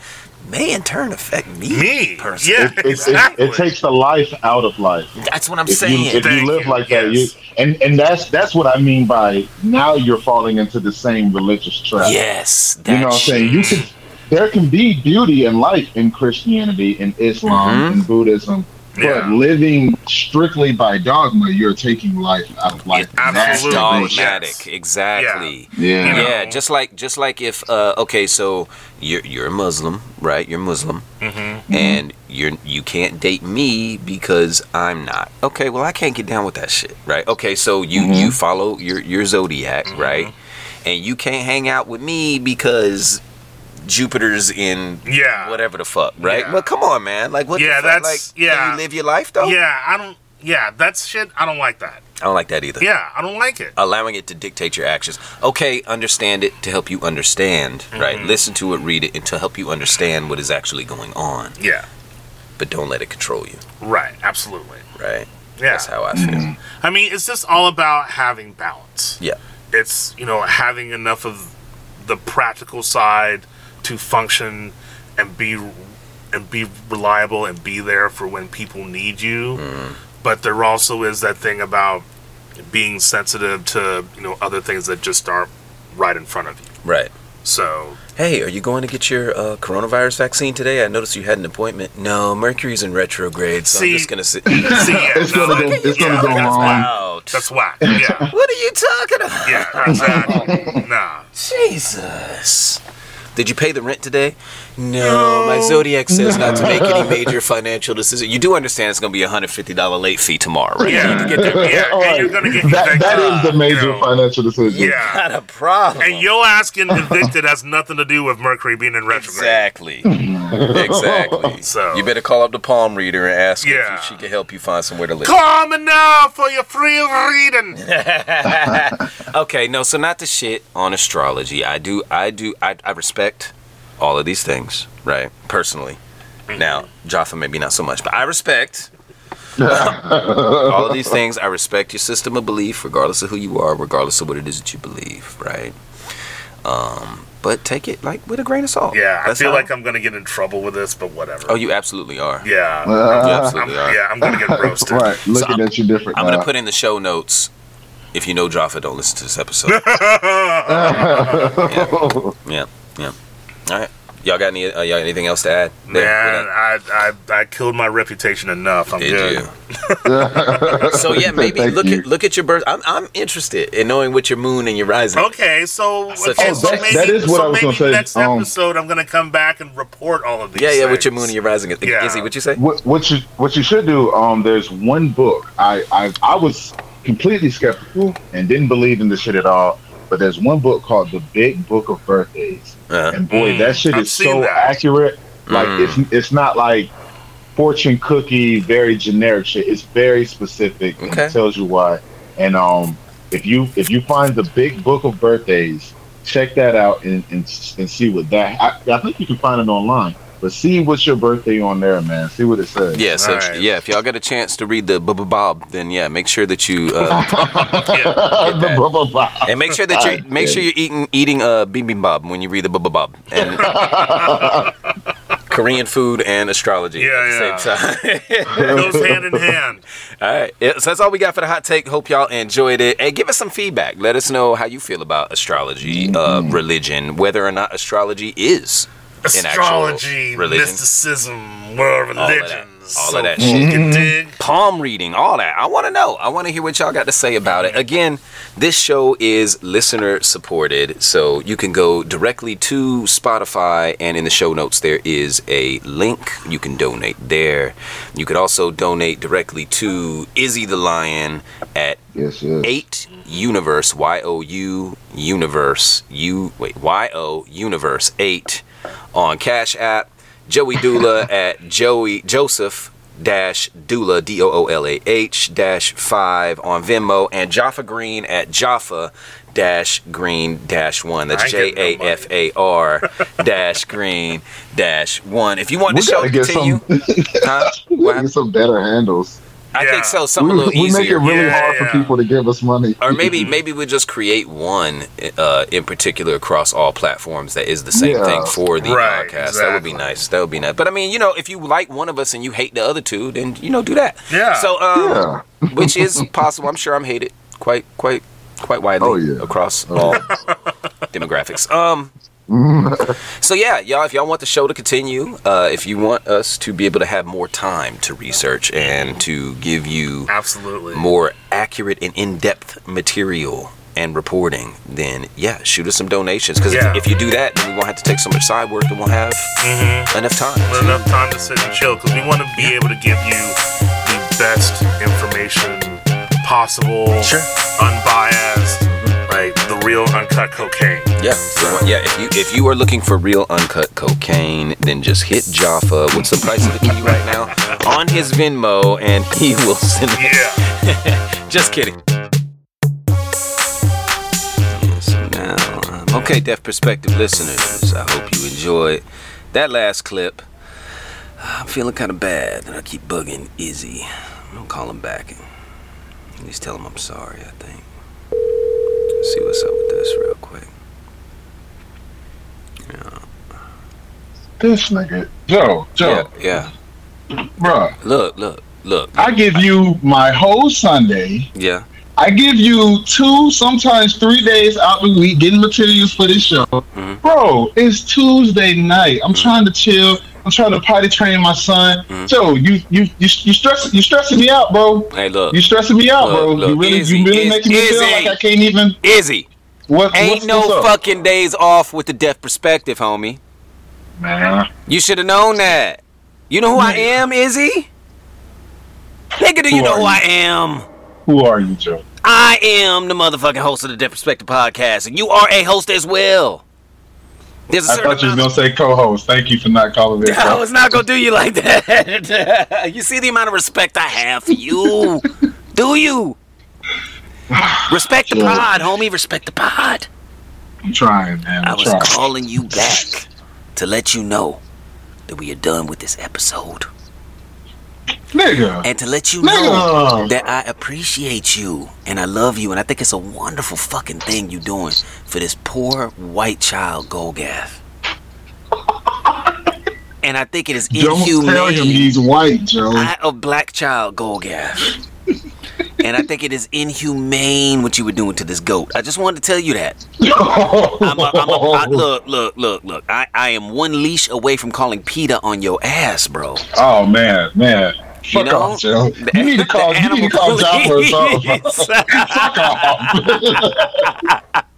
may in turn affect me. Me. personally. Yeah. It, it, exactly. it, it takes the life out of life. That's what I'm If saying. you, if Thank you live you, like that, you and and that's that's what I mean by now you're falling into the same religious trap. yes. That You know what I'm saying? You shit. can there can be beauty and light in Christianity in Islam Mhm. and Buddhism. But living strictly by dogma, you're taking life out of life. Yeah, And that's That's Absolutely. dogmatic. Yes. Exactly. Yeah. You know? Yeah, just like just like if uh, okay, so you're you're a Muslim, right? You're Muslim, Mm-hmm. and you're you can't date me because I'm not. Okay, well I can't get down with that shit, right? Okay, so you Mhm. you follow your your zodiac, Mm-hmm. right? And you can't hang out with me because Jupiter's in Yeah. whatever the fuck, right? Yeah. But come on, man, like what? Yeah, the fuck? that's- like, yeah. Can you live your life though. Yeah, I don't. Yeah, that's shit. I don't like that. I don't like that either. Yeah, I don't like it. allowing it to dictate your actions. Okay, understand it to help you understand, right? Mm-hmm. Listen to it, read it, and to help you understand what is actually going on. Yeah, But don't let it control you, right. Absolutely. right? Yeah. That's how I feel. I mean, it's just all about having balance. Yeah. It's, you know, having enough of the practical side to function and be and be reliable and be there for when people need you. Mm. But there also is that thing about being sensitive to, you know, other things that just aren't right in front of you. Right. So, Hey, are you going to get your uh, coronavirus vaccine today? I noticed you had an appointment. No, Mercury's in retrograde, so See- I'm just gonna sit. see, yeah, It's no, gonna go. It's gonna go that's wrong. Out. That's whack. Yeah. What are you talking about? Yeah, exactly. Nah. Jesus. Did you pay the rent today? No, my zodiac says not to make any major financial decisions. You do understand it's going to be a hundred fifty dollar late fee tomorrow, right? Yeah. You need to get there. Yeah, All and you're gonna get that, that evicted, is the major you know. financial decision. Yeah. Got a problem. And your ass getting evicted has nothing to do with Mercury being in retrograde. Exactly. exactly. So- you better call up the palm reader and ask Yeah. if she can help you find somewhere to live. Call me now for your free reading. okay, no, so not the shit on astrology. I do, I do, I, I respect all of these things, right? Personally. Now, Jafar maybe not so much, but I respect all of these things. I respect your system of belief, regardless of who you are, regardless of what it is that you believe, right? Um, but take it like with a grain of salt. Yeah, I feel how- like I'm gonna get in trouble with this, but whatever. Oh, you absolutely are. yeah. You Uh, absolutely I'm, are. yeah, I'm gonna get roasted. right, looking I'm- at you different. I'm gonna put in the show notes. If you know Jafar, don't listen to this episode. yeah, yeah. All right. Y'all got any? Uh, y'all got anything else to add? Man, I, I I killed my reputation enough. I'm Did good. you? So yeah, maybe Thank look you. at look at your birth. I'm I'm interested in knowing what your moon and your rising. Okay, so, So- okay, Oh, so that's- maybe, that is what so I was gonna say. next Um, episode I'm gonna come back and report all of these. Yeah, yeah. What your moon and your rising? is. Yeah. Izzy, what you say? what, what you what you should do? Um, there's one book I I I was completely skeptical and didn't believe in this shit at all. But there's one book called The Big Book of Birthdays, Uh, and boy, Mm, that shit I've is so that. accurate. Like Mm. it's it's not like fortune cookie, very generic shit. It's very specific and it tells you why. And um, if you if you find the Big Book of Birthdays, check that out and and, and see what that. I, I think you can find it online. But see what's your birthday on there, man. See what it says. yeah, so Nice. yeah, if y'all get a chance to read the Bubba Bob, then yeah, make sure that you uh, The blah, blah, blah. and make sure that you make sure you're eating eating uh bibimbap when you read the Bubba Bob. And Korean food and astrology Yeah, at the same time. Goes hand in hand. all right. Yeah, so that's all we got for the hot take. Hope y'all enjoyed it. And give us some feedback. Let us know how you feel about astrology, uh, religion, whether or not astrology is an actual Astrology, religion. mysticism, world of that. religions. All of that so shit. you can dig. palm reading, all that. I want to know. I want to hear what y'all got to say about it. Again, this show is listener supported, so you can go directly to Spotify, and in the show notes there is a link. You can donate there. You could also donate directly to Izzy the Lion at Yes, yes. eight universe y o u universe u wait y o universe eight on Cash App. Joey Doolah at Joey Joseph dash Doolah D O O L A H dash five on Venmo and Jafar Green at Jafar dash Green dash one. That's J ain't getting no A F A R dash Green dash one. If you want the show to continue, some. huh? we What gotta get some better handles. I Yeah. think so. Something We, a little we make it really Yeah, hard yeah. for people to give us money. or maybe maybe we just create one uh, in particular across all platforms that is the same Yeah. thing for the Right, podcast. That would be nice. That would be nice. But I mean, you know, if you like one of us and you hate the other two, then you know, do that. Yeah. So, um, Yeah. which is possible. I'm sure I'm hated quite quite quite widely Oh, yeah. across all demographics. Um. So yeah, y'all, if y'all want the show to continue, uh, if you want us to be able to have more time to research and to give you Absolutely. more accurate and in-depth material and reporting, then yeah, shoot us some donations. Because Yeah. if, if you do that, then we won't have to take so much side work and we'll have enough time. With enough time to sit and chill because we want to be able to give you the best information possible, Sure. unbiased, like the real uncut cocaine. Yeah, so, yeah. If you if you are looking for real uncut cocaine, then just hit Jafar. What's the price of the key right now? On his Venmo, and he will send. it. Yeah. Just kidding. Yeah, so now, um, okay, Deaf Perspective listeners, I hope you enjoyed that last clip. I'm feeling kind of bad that I keep bugging Izzy. I'm gonna call him back and at least tell him I'm sorry. I think. See what's up with this real quick. Yeah. This nigga. Joe, Joe, Yeah, yeah. bruh. Look, look, look. I give you my whole Sunday. Yeah. I give you two, sometimes three days out the week getting materials for this show. Mm-hmm. Bro, it's Tuesday night. I'm trying to chill. I'm trying to potty train my son. Mm-hmm. Joe, you you you you stress you stressing me out, bro. Hey, look. You stressing me out, Look, bro. look, you really easy, you really easy, making me feel like I can't even. Izzy, What, ain't no fucking days off with the Deaf Perspective, homie. man. You should have known that. You know who I am, Izzy? Nigga, do you Who know who you? I am? Who are you, Joe? I am the motherfucking host of the Deaf Perspective podcast, and you are a host as well. There's a I thought you was gonna say co-host. Thank you for not calling me. I was not gonna do you like that. you see the amount of respect I have for you. do you? Respect the pod, homie. Respect the pod. I'm trying, man. I I'm was trying. calling you back to let you know that we are done with this episode. Nigga. and to let you know that I appreciate you and I love you and I think it's a wonderful fucking thing you doing for this poor white child Golgath. And I think it is Don't tell him he's white, Joe. I, a black child Golgath. and I think it is inhumane what you were doing to this goat. I just wanted to tell you that. I'm a, I'm a, I, look, look, look, look. I, I am one leash away from calling PETA on your ass, bro. oh man, man. You Fuck know, off, Joe. the- You need to call. You need to call Joppa or something. Fuck off.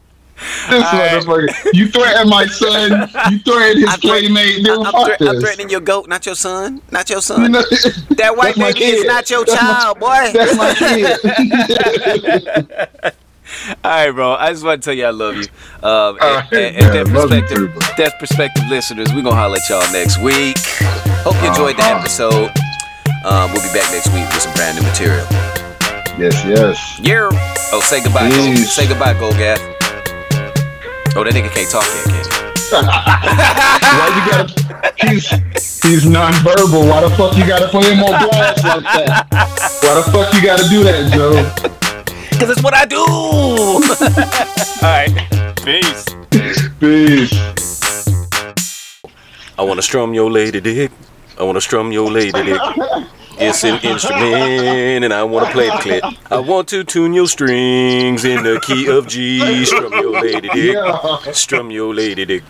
this Alright. motherfucker. You threaten my son. You threaten his playmate. Dude, I'm, thre- I'm threatening your goat, not your son. Not your son. that white my baby is not your That's my- child, boy. That's my kid. All right, bro. I just want to tell you I love you. Um, and, and, and perspective, too. Perspective listeners, we're gonna holler at y'all next week. Hope you enjoyed the Uh-huh. episode. Um, we'll be back next week with some brand new material. yes, yes. Yeah. Oh, say goodbye. Go, say goodbye, Golgath. Oh, that nigga can't talk yet, can he? Why you gotta? He's he's nonverbal. Why the fuck you gotta put him on blast like that? Why the fuck you gotta do that, Joe? Cause it's what I do. All right. Peace. Peace. I wanna strum your lady dick. I wanna strum your lady dick. It's an instrument and I wanna play the clip. I want to tune your strings in the key of G. Strum your lady dick. Strum your lady dick.